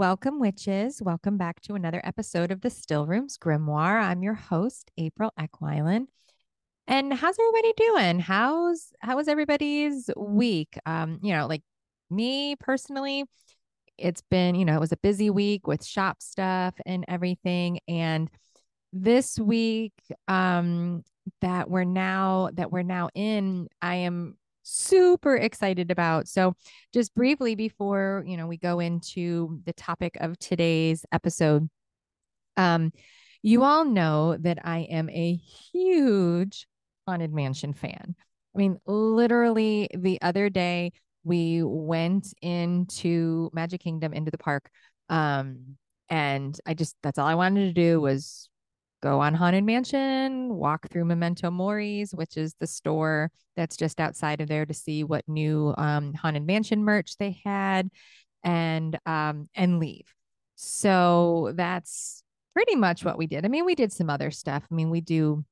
Welcome, witches. Welcome back to another episode of the Stillroom's Grimoire. I'm your host, April Eckwyland. And how's everybody doing? How's how was everybody's week? Um, you know, like me personally, it's been, you know, it was a busy week with shop stuff and everything. And this week, um, that we're now that we're now in, I am super excited about. So, just briefly before, you know, we go into the topic of today's episode, um you all know that I am a huge Haunted Mansion fan. I mean, literally the other day we went into Magic Kingdom into the park um and I just that's all I wanted to do was go on Haunted Mansion, walk through Memento Mori's, which is the store that's just outside of there to see what new um, Haunted Mansion merch they had, and um, and leave. So that's pretty much what we did. I mean, we did some other stuff. I mean, we do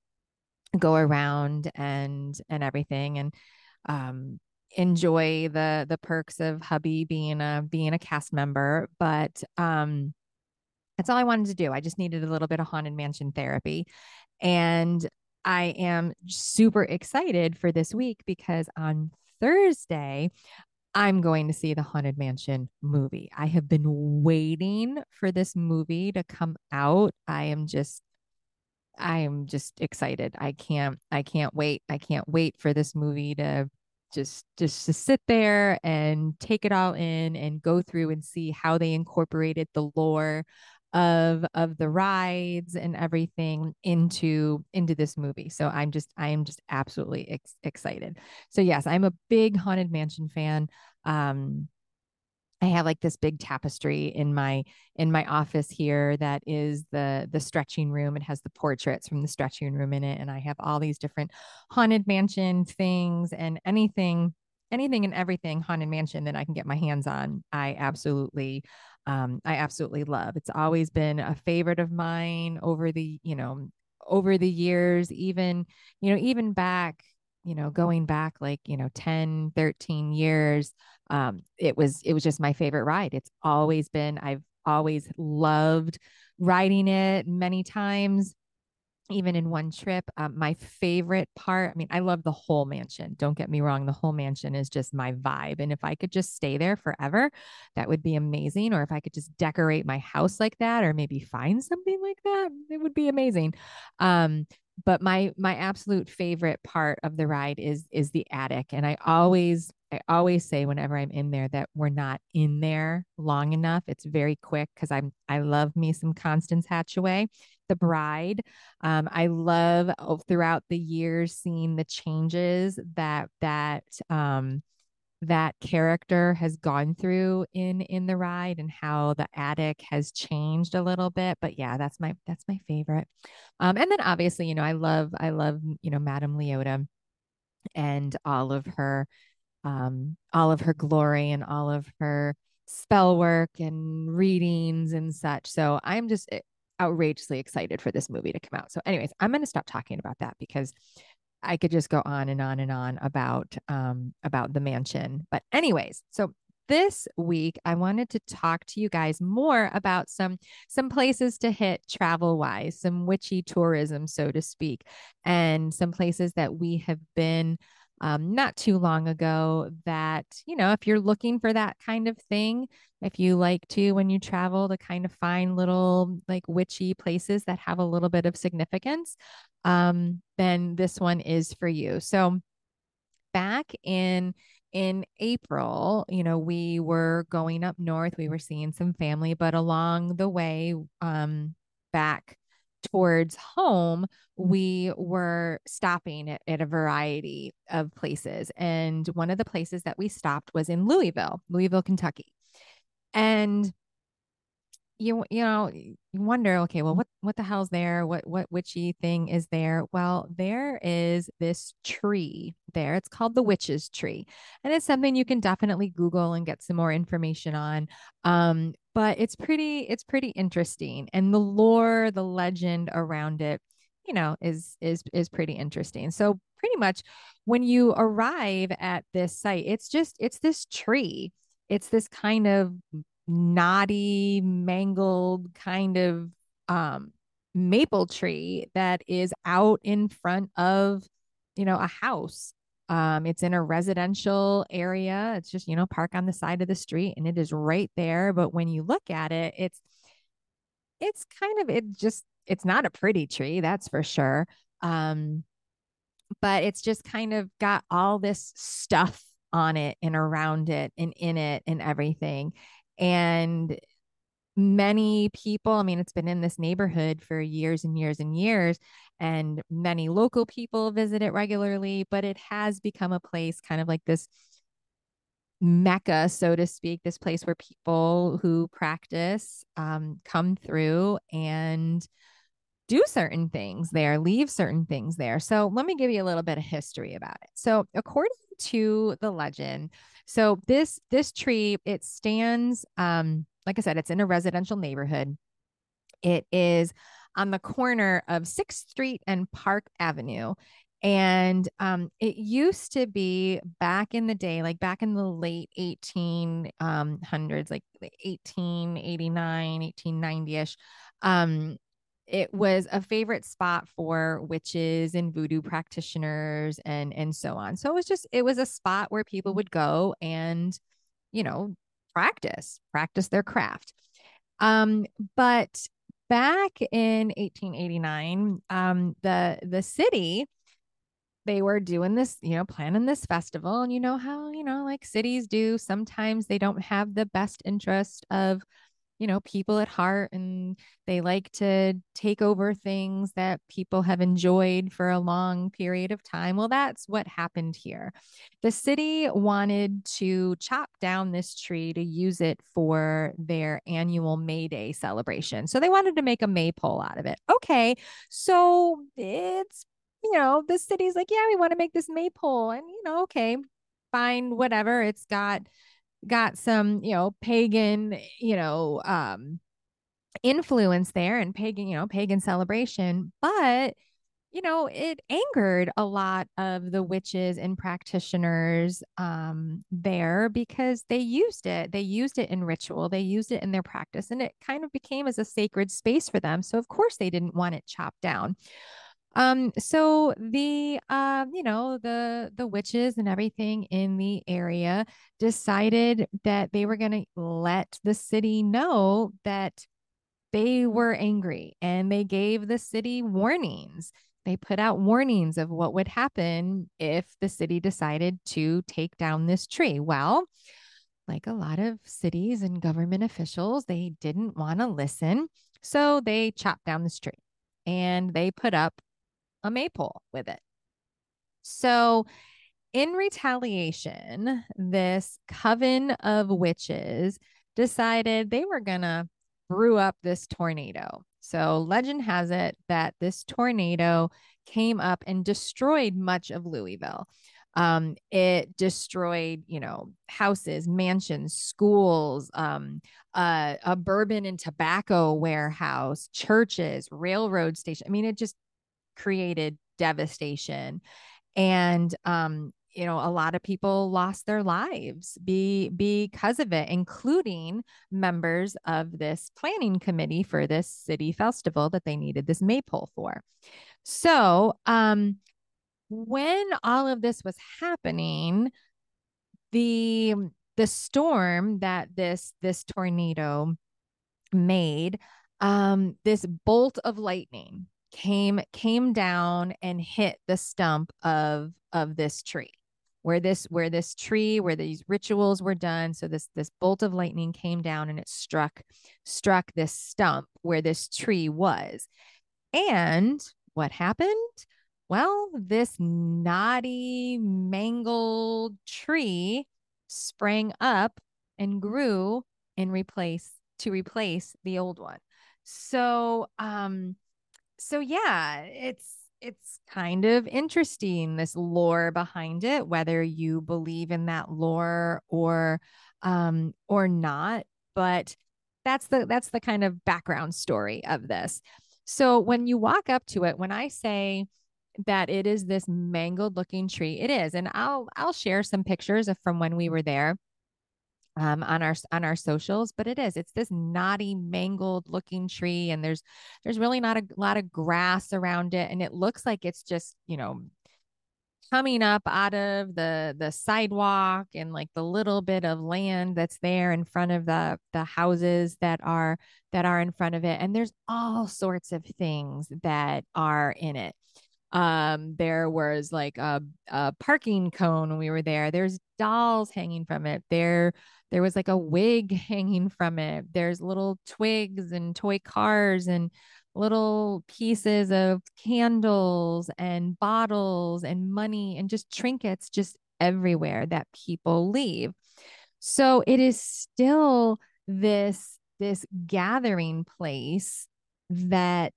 go around and and everything, and um, enjoy the the perks of hubby being a being a cast member, but um that's all I wanted to do. I just needed a little bit of haunted mansion therapy. And I am super excited for this week because on Thursday, I'm going to see the Haunted Mansion movie. I have been waiting for this movie to come out. I am just I am just excited. I can't I can't wait. I can't wait for this movie to just just to sit there and take it all in and go through and see how they incorporated the lore of of the rides and everything into into this movie. So I'm just I am just absolutely ex- excited. So yes, I'm a big Haunted Mansion fan. Um I have like this big tapestry in my in my office here that is the the stretching room. It has the portraits from the stretching room in it and I have all these different haunted mansion things and anything anything and everything haunted mansion that I can get my hands on. I absolutely um, I absolutely love. It's always been a favorite of mine over the, you know, over the years, even, you know, even back, you know, going back like, you know, 10, 13 years, um, it was, it was just my favorite ride. It's always been, I've always loved riding it many times even in one trip. Um, my favorite part, I mean, I love the whole mansion. Don't get me wrong, the whole mansion is just my vibe. And if I could just stay there forever, that would be amazing. Or if I could just decorate my house like that, or maybe find something like that, it would be amazing. Um, but my my absolute favorite part of the ride is is the attic and i always i always say whenever i'm in there that we're not in there long enough it's very quick because i'm i love me some constance hatchaway the bride. Um, i love oh, throughout the years seeing the changes that that um, that character has gone through in in the ride and how the attic has changed a little bit but yeah that's my that's my favorite. Um and then obviously you know i love i love you know madame leota and all of her um all of her glory and all of her spell work and readings and such so i'm just eh, outrageously excited for this movie to come out so anyways i'm going to stop talking about that because I could just go on and on and on about um, about the mansion. But anyways, so this week I wanted to talk to you guys more about some some places to hit travel wise, some witchy tourism, so to speak, and some places that we have been um, not too long ago that, you know, if you're looking for that kind of thing, if you like to, when you travel, to kind of find little like witchy places that have a little bit of significance, um, then this one is for you. So back in in April, you know, we were going up north, we were seeing some family, but along the way, um, back towards home, mm. we were stopping at, at, a variety of places. And one of the places that we stopped was in Louisville, Louisville, Kentucky. And you you know you wonder okay well what what the hell's there? What what witchy thing is there? Well there is this tree there. It's called the witch's tree and it's something you can definitely google and get some more information on um but it's pretty it's pretty interesting and the lore the legend around it you know is is is pretty interesting. So pretty much when you arrive at this site it's just it's this tree. It's this kind of knotty, mangled kind of um, maple tree that is out in front of, you know, a house. Um, it's in a residential area. It's just, you know, park on the side of the street and it is right there. But when you look at it, it's, it's kind of, it just, it's not a pretty tree, that's for sure. Um, but it's just kind of got all this stuff on it and around it and in it and everything. And many people, I mean, it's been in this neighborhood for years and years and years, and many local people visit it regularly, but it has become a place kind of like this mecca, so to speak, this place where people who practice um, come through and do certain things there, leave certain things there. So let me give you a little bit of history about it. So according to the legend, so this this tree it stands um like I said it's in a residential neighborhood. It is on the corner of 6th Street and Park Avenue. And um, it used to be back in the day, like back in the late 1800s, um, like 1889, 1890 ish. Um, it was a favorite spot for witches and voodoo practitioners and and so on. So it was just it was a spot where people would go and you know practice practice their craft. Um, but back in 1889, um, the the city they were doing this, you know, planning this festival, and you know how you know like cities do. Sometimes they don't have the best interest of you know, people at heart and they like to take over things that people have enjoyed for a long period of time. Well, that's what happened here. The city wanted to chop down this tree to use it for their annual May Day celebration. So they wanted to make a maypole out of it. Okay. So it's, you know, the city's like, yeah, we want to make this maypole. And, you know, okay, fine, whatever. It's got got some, you know, pagan, you know, um, influence there and pagan, you know, pagan celebration. But, you know, it angered a lot of the witches and practitioners um, there because they used it. They used it in ritual, they used it in their practice, and it kind of became as a sacred space for them. So, of course, they didn't want it chopped down. Um, so the uh, you know, the the witches and everything in the area decided that they were gonna let the city know that they were angry and they gave the city warnings. They put out warnings of what would happen if the city decided to take down this tree. Well, like a lot of cities and government officials, they didn't want to listen. So they chopped down this tree and they put up a maypole with it. So, in retaliation, this coven of witches decided they were going to brew up this tornado. So, legend has it that this tornado came up and destroyed much of Louisville. Um, it destroyed, you know, houses, mansions, schools, um, uh, a bourbon and tobacco warehouse, churches, railroad station. I mean, it just created devastation. And um you know a lot of people lost their lives be because of it including members of this planning committee for this city festival that they needed this maypole for. So um when all of this was happening the the storm that this this tornado made um this bolt of lightning came came down and hit the stump of of this tree where this where this tree where these rituals were done. So this this bolt of lightning came down and it struck struck this stump where this tree was. And what happened? Well this knotty mangled tree sprang up and grew and replace to replace the old one. So um so yeah, it's it's kind of interesting this lore behind it whether you believe in that lore or um or not but that's the that's the kind of background story of this. So when you walk up to it when i say that it is this mangled looking tree it is and i'll i'll share some pictures of from when we were there um, on our on our socials, but it is it's this knotty, mangled looking tree, and there's there's really not a lot of grass around it, and it looks like it's just you know coming up out of the the sidewalk and like the little bit of land that's there in front of the the houses that are that are in front of it and there's all sorts of things that are in it. Um there was like a, a parking cone when we were there there's dolls hanging from it there there was like a wig hanging from it there's little twigs and toy cars and little pieces of candles and bottles and money and just trinkets just everywhere that people leave. So it is still this this gathering place that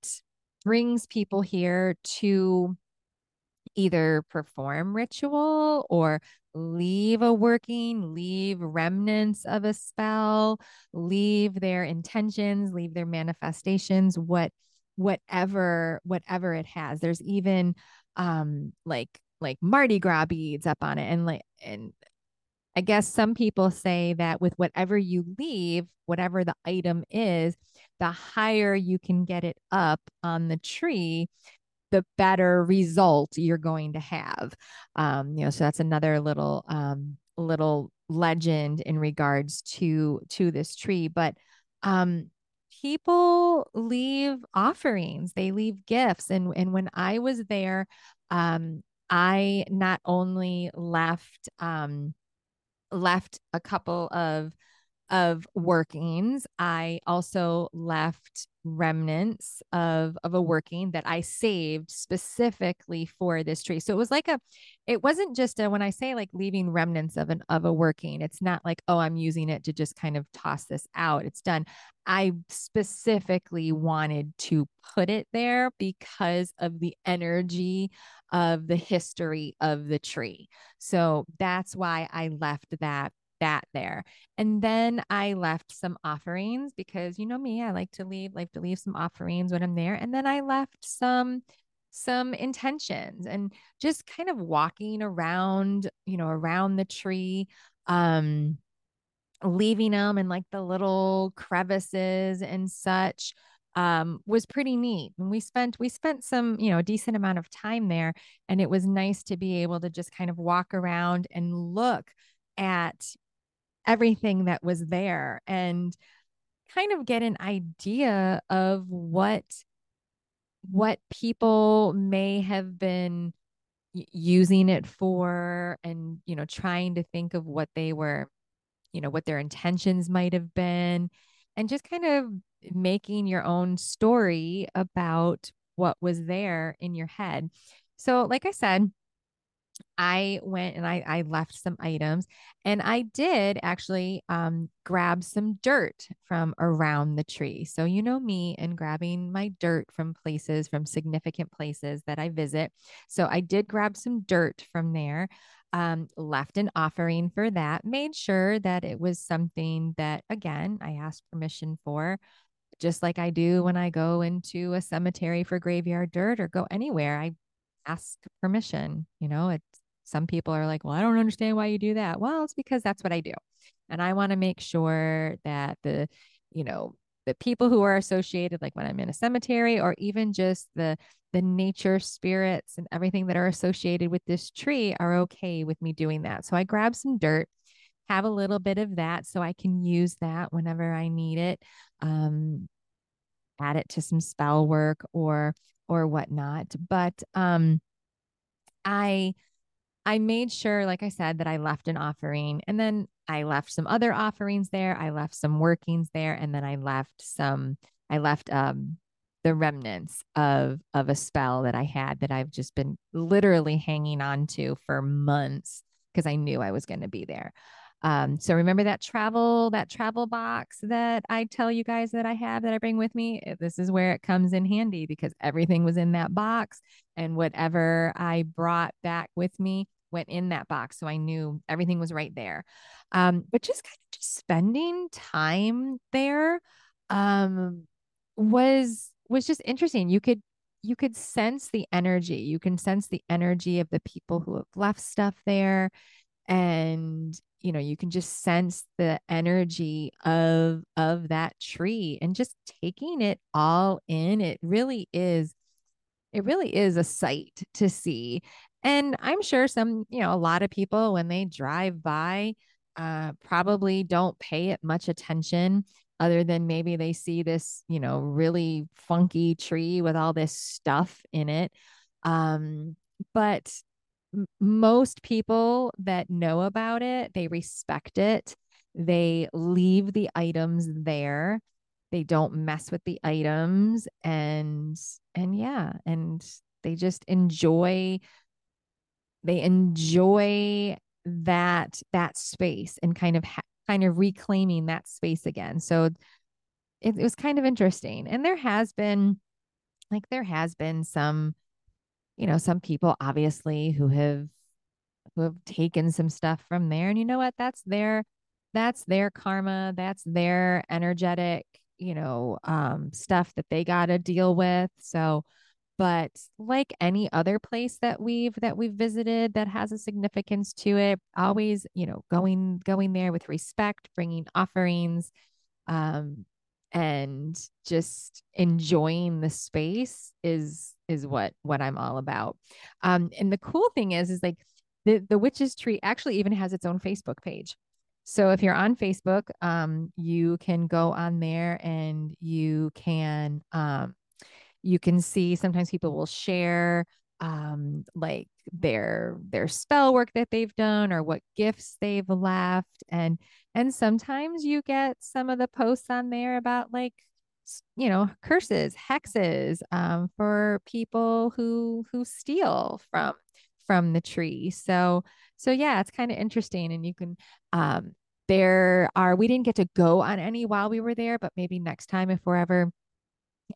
brings people here to either perform ritual or leave a working, leave remnants of a spell, leave their intentions, leave their manifestations, what whatever whatever it has. There's even um like like Mardi Gras beads up on it and like and I guess some people say that with whatever you leave, whatever the item is, the higher you can get it up on the tree, the better result you're going to have. Um, you know, so that's another little um, little legend in regards to to this tree. But um, people leave offerings, they leave gifts, and and when I was there, um, I not only left um, left a couple of of workings. I also left remnants of of a mm. working that I saved specifically for this tree. So it was like a it wasn't just a when I say like leaving remnants of an of a working, it's not like oh I'm using it to just kind of toss this out. It's done. I specifically wanted to put it there because of the energy of the history of the tree. So that's why I left that that there. And then I left some offerings because you know me, I like to leave, like to leave some offerings when I'm there. And then I left some some intentions and just kind of walking around, you know, around the tree. Um leaving them in like the little crevices and such um, was pretty neat. And we spent we spent some, you know, a decent amount of time there, and it was nice to be able to just kind of walk around and look at everything that was there and kind of get an idea of what what people may have been using it for and you know trying to think of what they were you know what their intentions might have been and just kind of making your own story about what was there in your head. So like i said I went and I, I left some items and I did actually um, grab some dirt from around the tree. So, you know me and grabbing my dirt from places, from significant places that I visit. So, I did grab some dirt from there, um, left an offering for that, made sure that it was something that, again, I asked permission for. Just like I do when I go into a cemetery for graveyard dirt or go anywhere, I ask permission. You know, it's some people are like, well, I don't understand why you do that. Well, it's because that's what I do. And I want to make sure that the, you know, the people who are associated, like when I'm in a cemetery or even just the the nature spirits and everything that are associated with this tree are okay with me doing that. So I grab some dirt, have a little bit of that so I can use that whenever I need it. Um, add it to some spell work or or whatnot. But um I I made sure, like I said, that I left an offering and then I left some other offerings there. I left some workings there and then I left some, I left um the remnants of of a spell that I had that I've just been literally hanging on to for months because I knew I was going to be there. Um, so remember that travel that travel box that I tell you guys that I have that I bring with me. This is where it comes in handy because everything was in that box, and whatever I brought back with me went in that box, so I knew everything was right there. Um, but just kind of just spending time there um, was was just interesting. You could you could sense the energy. You can sense the energy of the people who have left stuff there and you know you can just sense the energy of of that tree and just taking it all in. It really is it really is a sight to see. And i'm sure some you know a lot of people when they drive by uh, probably don't pay it much attention other than maybe they see this you know really funky tree with all this stuff in it. Um, but most people that know about it, they respect it. They leave the items there. They don't mess with the items and and yeah, and they just enjoy they enjoy that that space and kind of ha- kind of reclaiming that space again. So it, it was kind of interesting. And there has been like there has been some you know, some people obviously who have who have taken some stuff from there. And you know what? That's their that's their karma. That's their energetic, you know, um, stuff that they gotta deal with. So but like any other place that we've that we've visited that has a significance to it always you know going going there with respect bringing offerings um and just enjoying the space is is what what I'm all about. Um, and the cool thing is, is like the the witches tree actually even has its own Facebook page. So if you're on Facebook, um, you can go on there and you can um, you can see sometimes people will share um, like their their spell work that they've done or what gifts they've left. And and sometimes you get some of the posts on there about like you know curses hexes um, for people who who steal from from the tree. So so yeah it's kind of interesting and you can um there are we didn't get to go on any while we were there but maybe next time if we're ever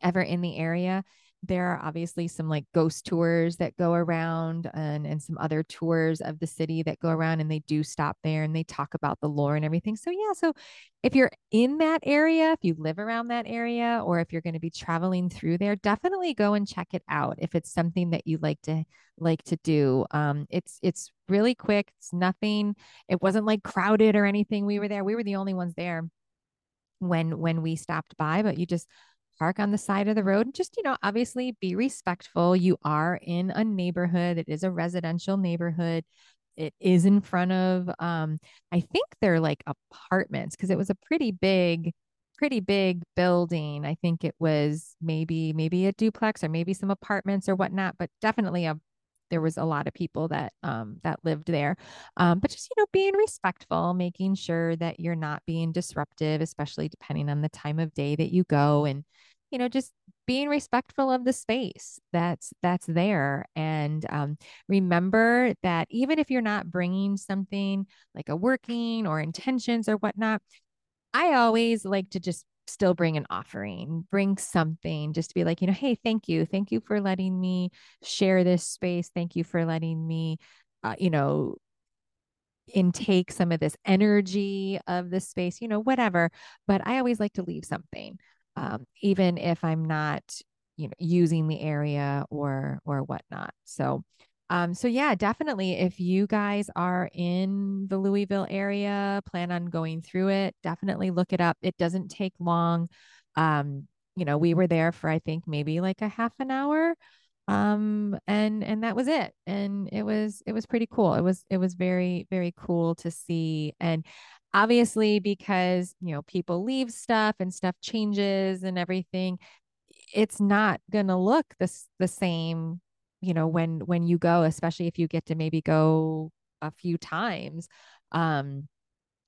ever in the area there are obviously some like ghost tours that go around and, and some other tours of the city that go around and they do stop there and they talk about the lore and everything. So, yeah. So, if you're in that area, if you live around that area, or if you're going to be traveling through there, definitely go and check it out if it's something that you like to like to do. Um, it's it's really quick. It's nothing. It wasn't like crowded or anything. We were there. We were the only ones there when when we stopped by, but you just park on the side of the road. Just, you know, obviously be respectful. You are in a neighborhood, it is a residential neighborhood. It is in front of, um, I think they're like apartments because it was a pretty big, pretty big building. I think it was maybe, maybe a duplex or maybe some apartments or whatnot, but definitely a there was a lot of people that um, that lived there. Um, but just you know, being respectful, making sure that you're not being disruptive, especially depending on the time of day that you go, and you know, just being respectful of the space that's that's there and um, remember that even if you're not bringing something like a working or intentions or whatnot i always like to just still bring an offering, bring something just to be like, you know, hey, thank you. Thank you for letting me share this space. Thank you for letting me, uh, you know, intake some of this energy of the space, you know, whatever. But I always like to leave something, um, even if I'm not, you know, using the area or or whatnot. So um, so yeah, definitely if you guys are in the Louisville area, plan on going through it, definitely look it up. It doesn't take long. Um, you know, we were there for I think maybe like a half an hour. Um, and and that was it. And it was it was pretty cool. It was it was very, very cool to see. And obviously because you know people leave stuff and stuff changes and everything, it's not gonna look this the same you know when when you go especially if you get to maybe go a few times um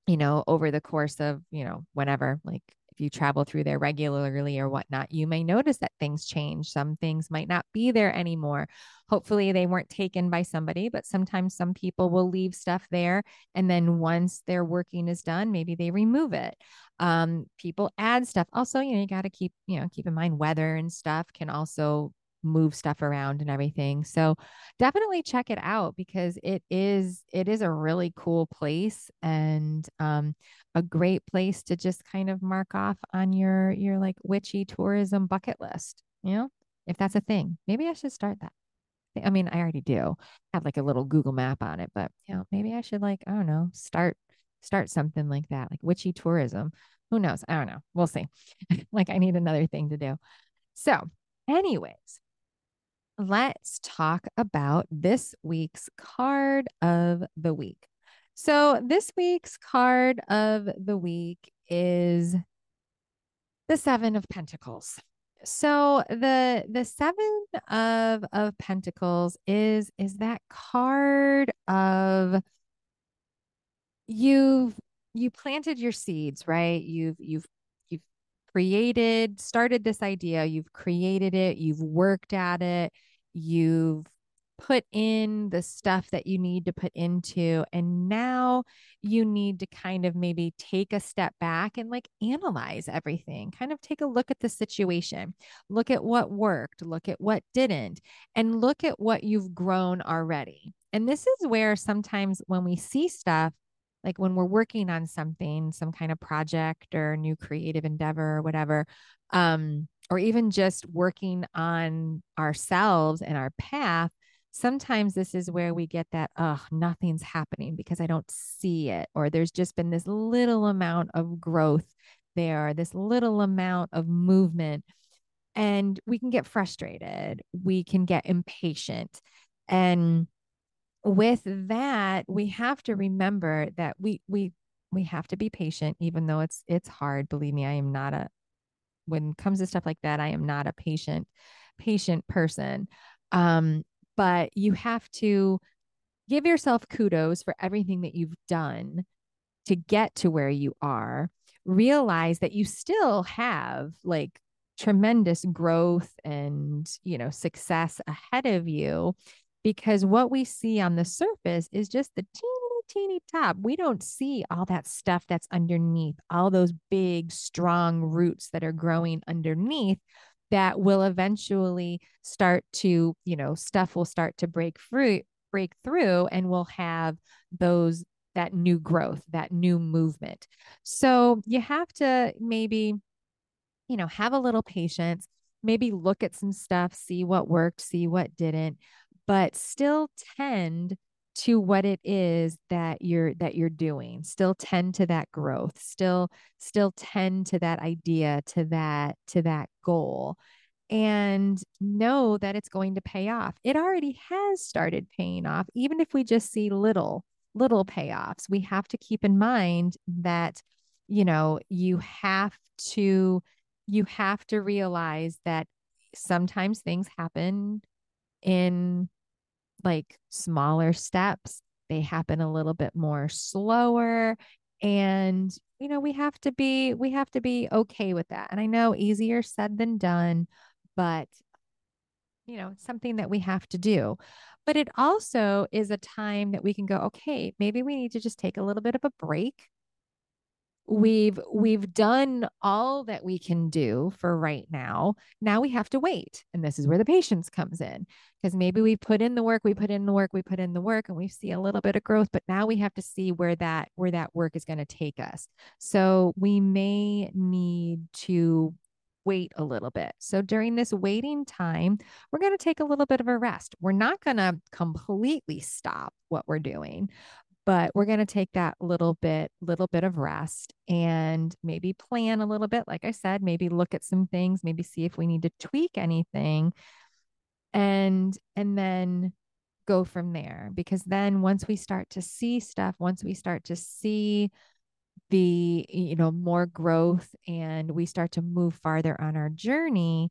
you know over the course of you know whenever like if you travel through there regularly or whatnot, you may notice that things change. Some things might not be there anymore. Hopefully, they weren't taken by somebody, but sometimes some people will leave stuff there. And then once their working is done, maybe they remove it. Um, people add stuff. Also, you know, you got to keep, you know, keep in mind weather and stuff can also move stuff around and everything. So definitely check it out because it is it is a really cool place and um a great place to just kind of mark off on your your like witchy tourism bucket list, you know? If that's a thing. Maybe I should start that. I mean, I already do have like a little Google map on it, but you know, maybe I should like, I don't know, start start something like that, like witchy tourism. Who knows? I don't know. We'll see. like I need another thing to do. So, anyways, let's talk about this week's card of the week. So, this week's card of the week is the 7 of pentacles. So, the the 7 of of pentacles is is that card of you've you planted your seeds, right? You've you've you've created, started this idea, you've created it, you've worked at it, you've put in the stuff that you need to put into and now you need to kind of maybe take a step back and like analyze everything kind of take a look at the situation. Look at what worked look at what didn't and look at what you've grown already. And this is where sometimes when we see stuff like when we're working on something some kind of project or new creative endeavor or whatever um or even just working on ourselves and our path sometimes this is where we get that oh nothing's happening because i don't see it or there's just been this little amount of growth there this little amount of movement and we can get frustrated we can get impatient and with that we have to remember that we we we have to be patient even though it's it's hard believe me i am not a when it comes to stuff like that i am not a patient patient person. Um but you have to give yourself kudos for everything that you've done to get to where you are. Realize that you still have like tremendous growth and you know success ahead of you because what we see on the surface is just the teeny, teeny top. We don't see all that stuff that's underneath, all those big, strong roots that are growing underneath that will eventually start to, you know, stuff will start to break fruit, break through, and we'll have those that new growth, that new movement. So you have to maybe, you know, have a little patience, maybe look at some stuff, see what worked, see what didn't but still tend to what it is that you're that you're doing still tend to that growth still still tend to that idea to that to that goal and know that it's going to pay off. It already has started paying off even if we just see little little payoffs. We have to keep in mind that you know you have to you have to realize that sometimes things happen in like smaller steps. They happen a little bit more slower. And, you know, we have to be, we have to be okay with that. And I know easier said than done, but, you know, something that we have to do. But it also is a time that we can go, okay, maybe we need to just take a little bit of a break we've we've done all that we can do for right now now we have to wait and this is where the patience comes in because maybe we put in the work we put in the work we put in the work and we see a little bit of growth but now we have to see where that where that work is going to take us so we may need to wait a little bit. So during this waiting time, we're going to take a little bit of a rest. We're not going to completely stop what we're doing, but we're going to take that little bit little bit of rest and maybe plan a little bit like i said maybe look at some things maybe see if we need to tweak anything and and then go from there. Because then once we start to see stuff once we start to see the you know more growth and we start to move farther on our journey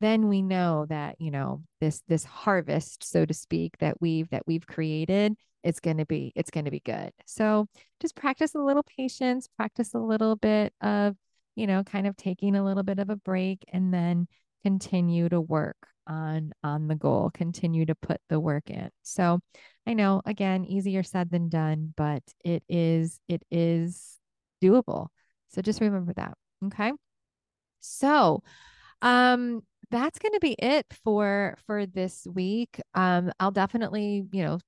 then we know that you know this this harvest so to speak that we've that we've created it's going to be it's going to be good. So just practice a little patience practice a little bit of you know kind of taking a little bit of a break and then continue to work on on the goal continue to put the work in. So i know again easier said than done but it is it is doable. So just remember that okay? So um that's going to be it for for this week. Um i'll definitely you know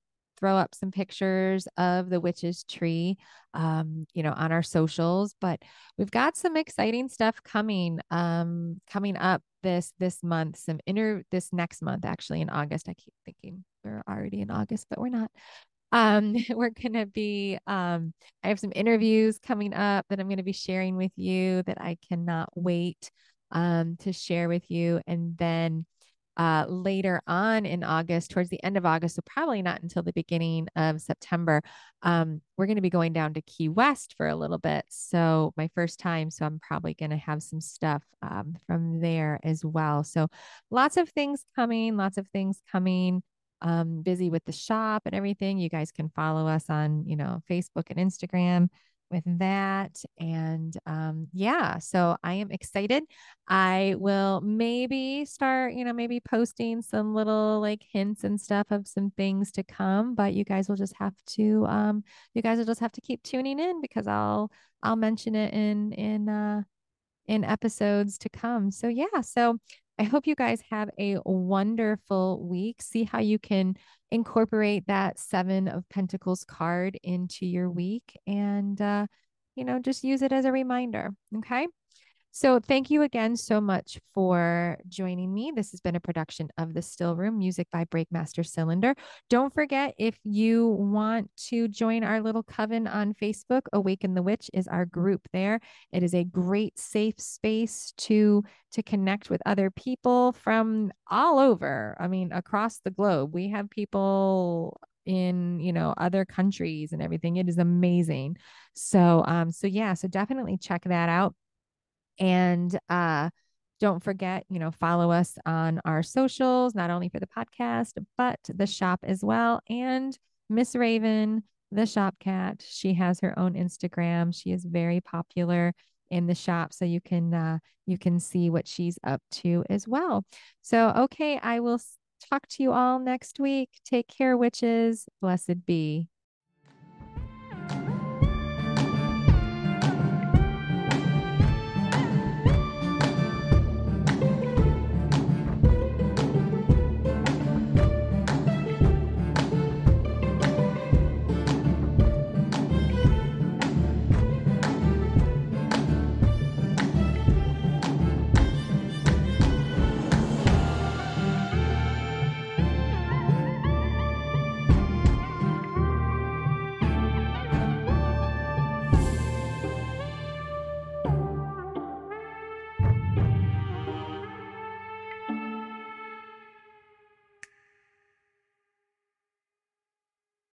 throw up some pictures of the witch's tree, um, you know, on our socials. But we've got some exciting stuff coming, um, coming up this this month. Some inter this next month, actually in August. I keep thinking we're already in August, but we're not. Um, we're gonna be. Um, I have some interviews coming up that I'm gonna be sharing with you that I cannot wait um, to share with you, and then uh, later on in August, towards the end of August, so probably not until the beginning of September, um, we're going to be going down to Key West for a little bit. So, my first time. So, I'm probably going to have some stuff um, from there as well. So, lots of things coming, lots of things coming. Um, busy with the shop and everything. You guys can follow us on, you know, Facebook and Instagram with that. And um, yeah, so I am excited. I will maybe start, you know, maybe posting some little like hints and stuff of some things to come, but you guys will just have to um you guys will just have to keep tuning in because I'll I'll mention it in in uh in episodes to come. So yeah, so I hope you guys have a wonderful week. See how you can incorporate that Seven of Pentacles card into your week and, uh, you know, just use it as a reminder. Okay. So, thank you again so much for joining me. This has been a production of The Stillroom, music by Breakmaster Cylinder. Don't forget if you want to join our little coven on Facebook, Awaken the Witch is our group there. It is a great safe space to to connect with other people from all over. I mean, across the globe. We have people in you know other countries and everything it is amazing so um so yeah so definitely check that out and uh, don't forget, you know, follow us on our socials, not only for the podcast, but the shop as well. And Miss Raven, the shop cat, she has her own Instagram. She is very popular in the shop so you can uh you can see what she's up to as well. So okay, I will talk to you all next week. Take care witches. Blessed be.